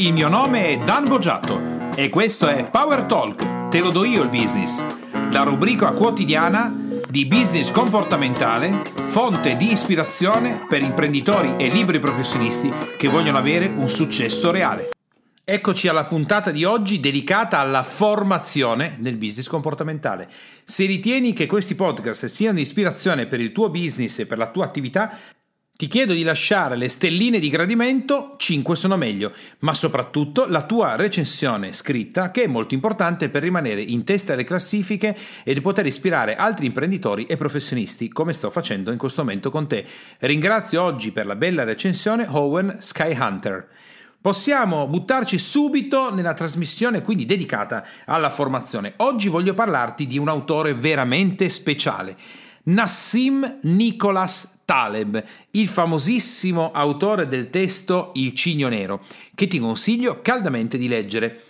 Il mio nome è Dan Boggiato e questo è Power Talk, te lo do io il business, la rubrica quotidiana di business comportamentale, fonte di ispirazione per imprenditori e libri professionisti che vogliono avere un successo reale. Eccoci alla puntata di oggi dedicata alla formazione nel business comportamentale. Se ritieni che questi podcast siano di ispirazione per il tuo business e per la tua attività, ti chiedo di lasciare le stelline di gradimento, 5 sono meglio, ma soprattutto la tua recensione scritta che è molto importante per rimanere in testa alle classifiche e di poter ispirare altri imprenditori e professionisti come sto facendo in questo momento con te. Ringrazio oggi per la bella recensione Owen Skyhunter. Possiamo buttarci subito nella trasmissione quindi dedicata alla formazione. Oggi voglio parlarti di un autore veramente speciale, Nassim Nicholas Taleb, il famosissimo autore del testo Il Cigno Nero, che ti consiglio caldamente di leggere.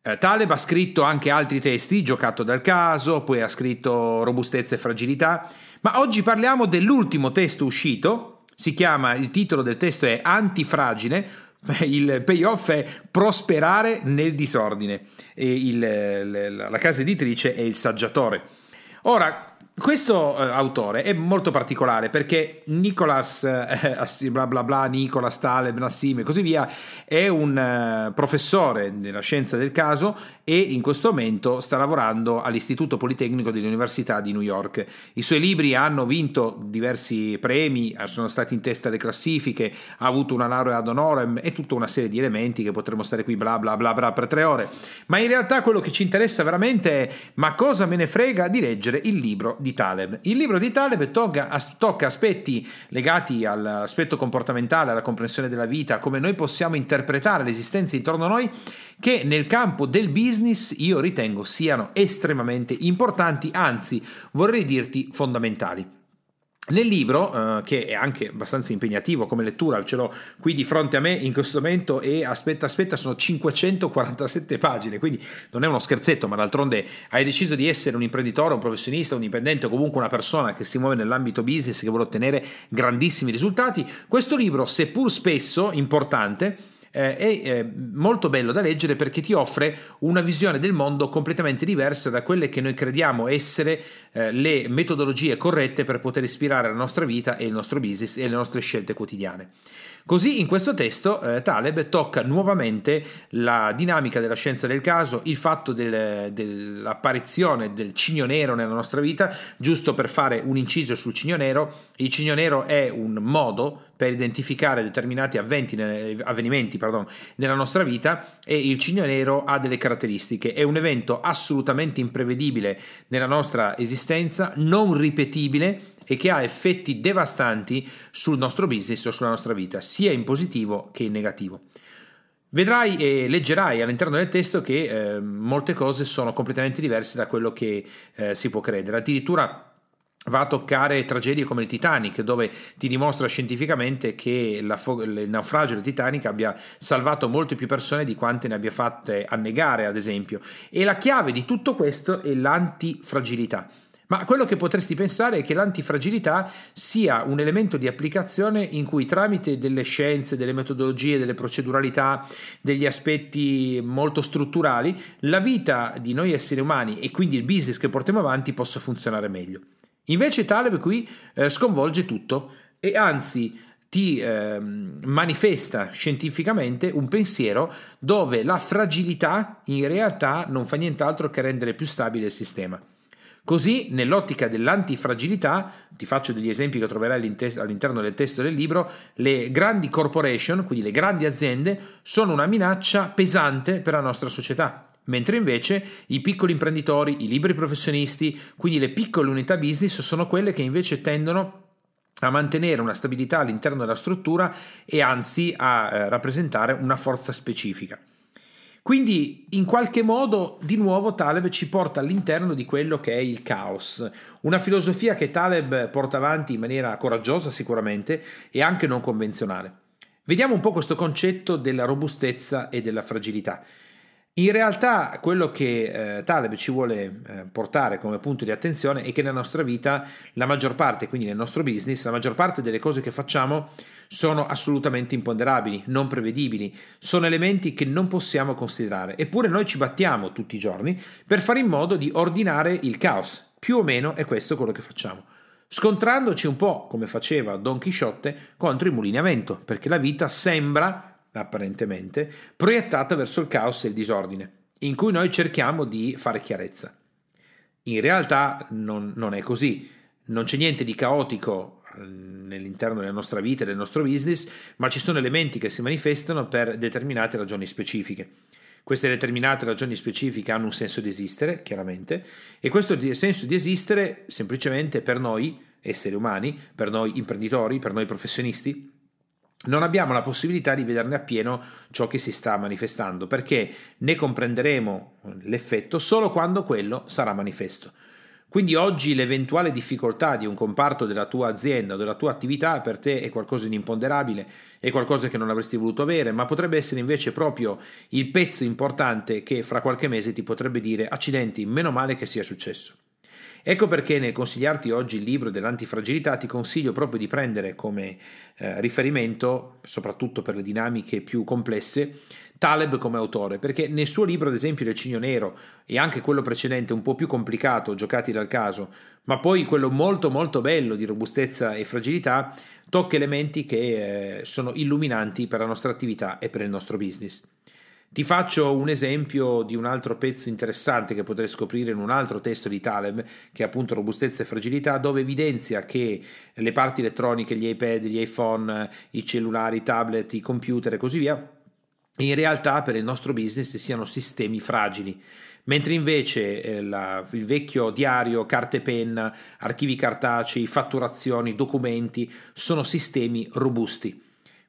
Eh, Taleb ha scritto anche altri testi, Giocato dal caso, poi ha scritto Robustezza e fragilità, ma oggi parliamo dell'ultimo testo uscito, si chiama, il titolo del testo è Antifragile, il payoff è prosperare nel disordine e il, la casa editrice è il saggiatore. Ora, questo eh, autore è molto particolare perché Nicolas, eh, bla bla bla, Nicolas Taleb, Nassim e così via, è un eh, professore nella scienza del caso e in questo momento sta lavorando all'Istituto Politecnico dell'Università di New York. I suoi libri hanno vinto diversi premi, sono stati in testa alle classifiche, ha avuto una laurea ad honorem e tutta una serie di elementi che potremmo stare qui bla bla bla bla per tre ore. Ma in realtà quello che ci interessa veramente è ma cosa me ne frega di leggere il libro di Taleb. Il libro di Taleb tocca, tocca aspetti legati all'aspetto comportamentale, alla comprensione della vita, come noi possiamo interpretare l'esistenza intorno a noi, che nel campo del business io ritengo siano estremamente importanti, anzi vorrei dirti fondamentali. Nel libro, eh, che è anche abbastanza impegnativo come lettura, ce l'ho qui di fronte a me in questo momento e aspetta, aspetta, sono 547 pagine, quindi non è uno scherzetto, ma d'altronde hai deciso di essere un imprenditore, un professionista, un dipendente o comunque una persona che si muove nell'ambito business e che vuole ottenere grandissimi risultati. Questo libro, seppur spesso importante, eh, è eh, molto bello da leggere perché ti offre una visione del mondo completamente diversa da quelle che noi crediamo essere eh, le metodologie corrette per poter ispirare la nostra vita e il nostro business e le nostre scelte quotidiane. Così in questo testo eh, Taleb tocca nuovamente la dinamica della scienza del caso, il fatto del, dell'apparizione del cigno nero nella nostra vita, giusto per fare un inciso sul cigno nero, il cigno nero è un modo per identificare determinati avventi, avvenimenti pardon, nella nostra vita e il cigno nero ha delle caratteristiche, è un evento assolutamente imprevedibile nella nostra esistenza, non ripetibile, e che ha effetti devastanti sul nostro business o sulla nostra vita, sia in positivo che in negativo. Vedrai e leggerai all'interno del testo che eh, molte cose sono completamente diverse da quello che eh, si può credere. Addirittura va a toccare tragedie come il Titanic, dove ti dimostra scientificamente che fo- il naufragio del Titanic abbia salvato molte più persone di quante ne abbia fatte annegare, ad esempio. E la chiave di tutto questo è l'antifragilità. Ma quello che potresti pensare è che l'antifragilità sia un elemento di applicazione in cui tramite delle scienze, delle metodologie, delle proceduralità, degli aspetti molto strutturali, la vita di noi esseri umani e quindi il business che portiamo avanti possa funzionare meglio. Invece Taleb qui eh, sconvolge tutto e anzi ti eh, manifesta scientificamente un pensiero dove la fragilità in realtà non fa nient'altro che rendere più stabile il sistema. Così, nell'ottica dell'antifragilità, ti faccio degli esempi che troverai all'interno del testo del libro, le grandi corporation, quindi le grandi aziende, sono una minaccia pesante per la nostra società. Mentre invece i piccoli imprenditori, i liberi professionisti, quindi le piccole unità business, sono quelle che invece tendono a mantenere una stabilità all'interno della struttura e anzi a eh, rappresentare una forza specifica. Quindi in qualche modo di nuovo Taleb ci porta all'interno di quello che è il caos, una filosofia che Taleb porta avanti in maniera coraggiosa sicuramente e anche non convenzionale. Vediamo un po' questo concetto della robustezza e della fragilità. In realtà quello che eh, Taleb ci vuole eh, portare come punto di attenzione è che nella nostra vita la maggior parte, quindi nel nostro business, la maggior parte delle cose che facciamo sono assolutamente imponderabili, non prevedibili, sono elementi che non possiamo considerare. Eppure noi ci battiamo tutti i giorni per fare in modo di ordinare il caos. Più o meno è questo quello che facciamo. Scontrandoci un po' come faceva Don Chisciotte contro i mulini a vento, perché la vita sembra apparentemente, proiettata verso il caos e il disordine, in cui noi cerchiamo di fare chiarezza. In realtà non, non è così, non c'è niente di caotico eh, nell'interno della nostra vita e del nostro business, ma ci sono elementi che si manifestano per determinate ragioni specifiche. Queste determinate ragioni specifiche hanno un senso di esistere, chiaramente, e questo senso di esistere semplicemente per noi esseri umani, per noi imprenditori, per noi professionisti, non abbiamo la possibilità di vederne appieno ciò che si sta manifestando, perché ne comprenderemo l'effetto solo quando quello sarà manifesto. Quindi oggi l'eventuale difficoltà di un comparto della tua azienda o della tua attività per te è qualcosa di imponderabile, è qualcosa che non avresti voluto avere, ma potrebbe essere invece proprio il pezzo importante che fra qualche mese ti potrebbe dire accidenti, meno male che sia successo. Ecco perché nel consigliarti oggi il libro dell'antifragilità ti consiglio proprio di prendere come eh, riferimento, soprattutto per le dinamiche più complesse, Taleb come autore, perché nel suo libro, ad esempio, Il Cigno Nero e anche quello precedente, un po' più complicato, giocati dal caso, ma poi quello molto molto bello di robustezza e fragilità, tocca elementi che eh, sono illuminanti per la nostra attività e per il nostro business. Ti faccio un esempio di un altro pezzo interessante che potrei scoprire in un altro testo di Taleb, che è appunto Robustezza e Fragilità, dove evidenzia che le parti elettroniche, gli iPad, gli iPhone, i cellulari, i tablet, i computer e così via, in realtà per il nostro business siano sistemi fragili. Mentre invece eh, la, il vecchio diario, carte penna, archivi cartacei, fatturazioni, documenti sono sistemi robusti.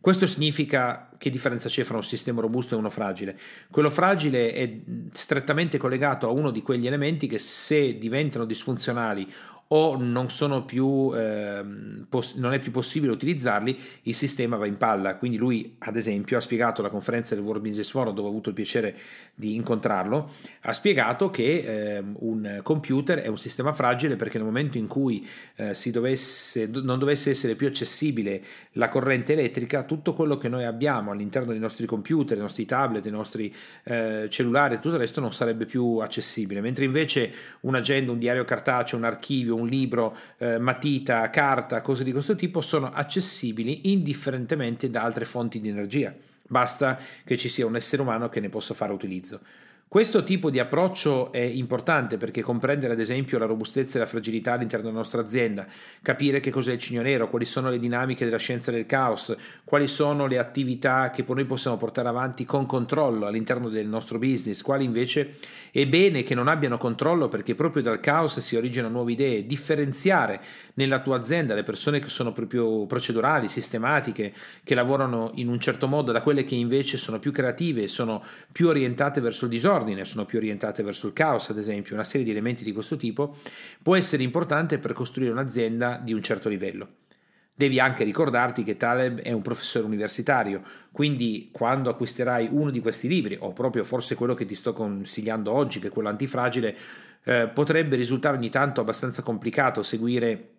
Questo significa che differenza c'è fra un sistema robusto e uno fragile? Quello fragile è strettamente collegato a uno di quegli elementi che se diventano disfunzionali o non, più, eh, poss- non è più possibile utilizzarli, il sistema va in palla. Quindi lui, ad esempio, ha spiegato alla conferenza del World Business Forum, dove ho avuto il piacere di incontrarlo, ha spiegato che eh, un computer è un sistema fragile perché nel momento in cui eh, dovesse, non dovesse essere più accessibile la corrente elettrica, tutto quello che noi abbiamo all'interno dei nostri computer, dei nostri tablet, dei nostri eh, cellulari tutto il resto non sarebbe più accessibile. Mentre invece un'agenda, un diario cartaceo, un archivio, un libro, eh, matita, carta, cose di questo tipo sono accessibili indifferentemente da altre fonti di energia. Basta che ci sia un essere umano che ne possa fare utilizzo. Questo tipo di approccio è importante perché comprendere ad esempio la robustezza e la fragilità all'interno della nostra azienda, capire che cos'è il cigno nero, quali sono le dinamiche della scienza del caos, quali sono le attività che noi possiamo portare avanti con controllo all'interno del nostro business, quali invece è bene che non abbiano controllo perché proprio dal caos si originano nuove idee, differenziare nella tua azienda le persone che sono proprio procedurali, sistematiche, che lavorano in un certo modo da quelle che invece sono più creative, sono più orientate verso il disordine disordine, sono più orientate verso il caos, ad esempio, una serie di elementi di questo tipo, può essere importante per costruire un'azienda di un certo livello. Devi anche ricordarti che Taleb è un professore universitario, quindi quando acquisterai uno di questi libri, o proprio forse quello che ti sto consigliando oggi, che è quello antifragile, eh, potrebbe risultare ogni tanto abbastanza complicato seguire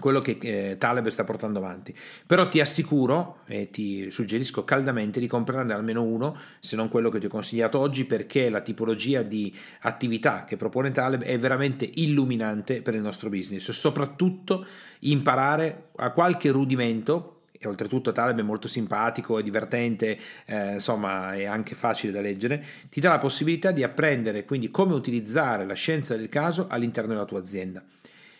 quello che eh, Taleb sta portando avanti. Però ti assicuro e ti suggerisco caldamente di comprarne almeno uno, se non quello che ti ho consigliato oggi, perché la tipologia di attività che propone Taleb è veramente illuminante per il nostro business, soprattutto imparare a qualche rudimento e oltretutto Taleb è molto simpatico e divertente, eh, insomma è anche facile da leggere, ti dà la possibilità di apprendere quindi come utilizzare la scienza del caso all'interno della tua azienda.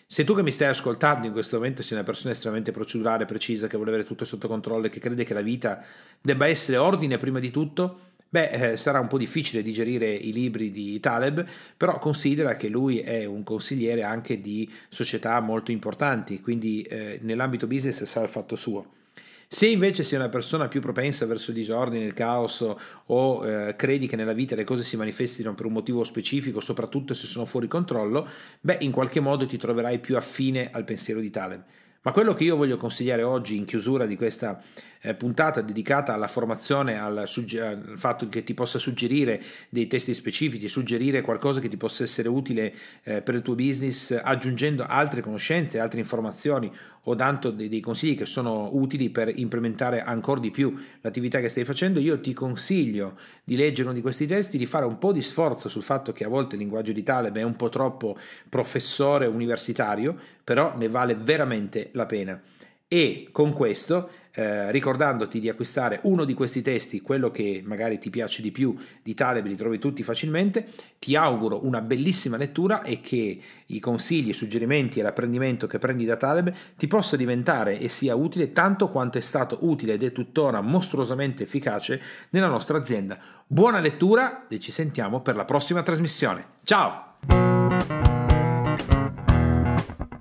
Se tu che mi stai ascoltando in questo momento sei una persona estremamente procedurale, precisa, che vuole avere tutto sotto controllo e che crede che la vita debba essere ordine prima di tutto, beh, eh, sarà un po' difficile digerire i libri di Taleb, però considera che lui è un consigliere anche di società molto importanti, quindi eh, nell'ambito business sa il fatto suo. Se invece sei una persona più propensa verso il disordine, il caos o eh, credi che nella vita le cose si manifestino per un motivo specifico, soprattutto se sono fuori controllo, beh, in qualche modo ti troverai più affine al pensiero di Taleb. Ma quello che io voglio consigliare oggi in chiusura di questa puntata dedicata alla formazione, al, sugge- al, fatto che ti possa suggerire dei testi specifici, suggerire qualcosa che ti possa essere utile eh, per il tuo business, aggiungendo altre conoscenze, altre informazioni o dando dei, dei consigli che sono utili per implementare ancora di più l'attività che stai facendo, io ti consiglio di leggere uno di questi testi, di fare un po' di sforzo sul fatto che a volte il linguaggio di Taleb è un po' troppo professore universitario, però ne vale veramente la pena. E con questo, eh, ricordandoti di acquistare uno di questi testi, quello che magari ti piace di più di Taleb, li trovi tutti facilmente, ti auguro una bellissima lettura e che i consigli, i suggerimenti e l'apprendimento che prendi da Taleb ti possa diventare e sia utile tanto quanto è stato utile ed è tuttora mostruosamente efficace nella nostra azienda. Buona lettura e ci sentiamo per la prossima trasmissione. Ciao!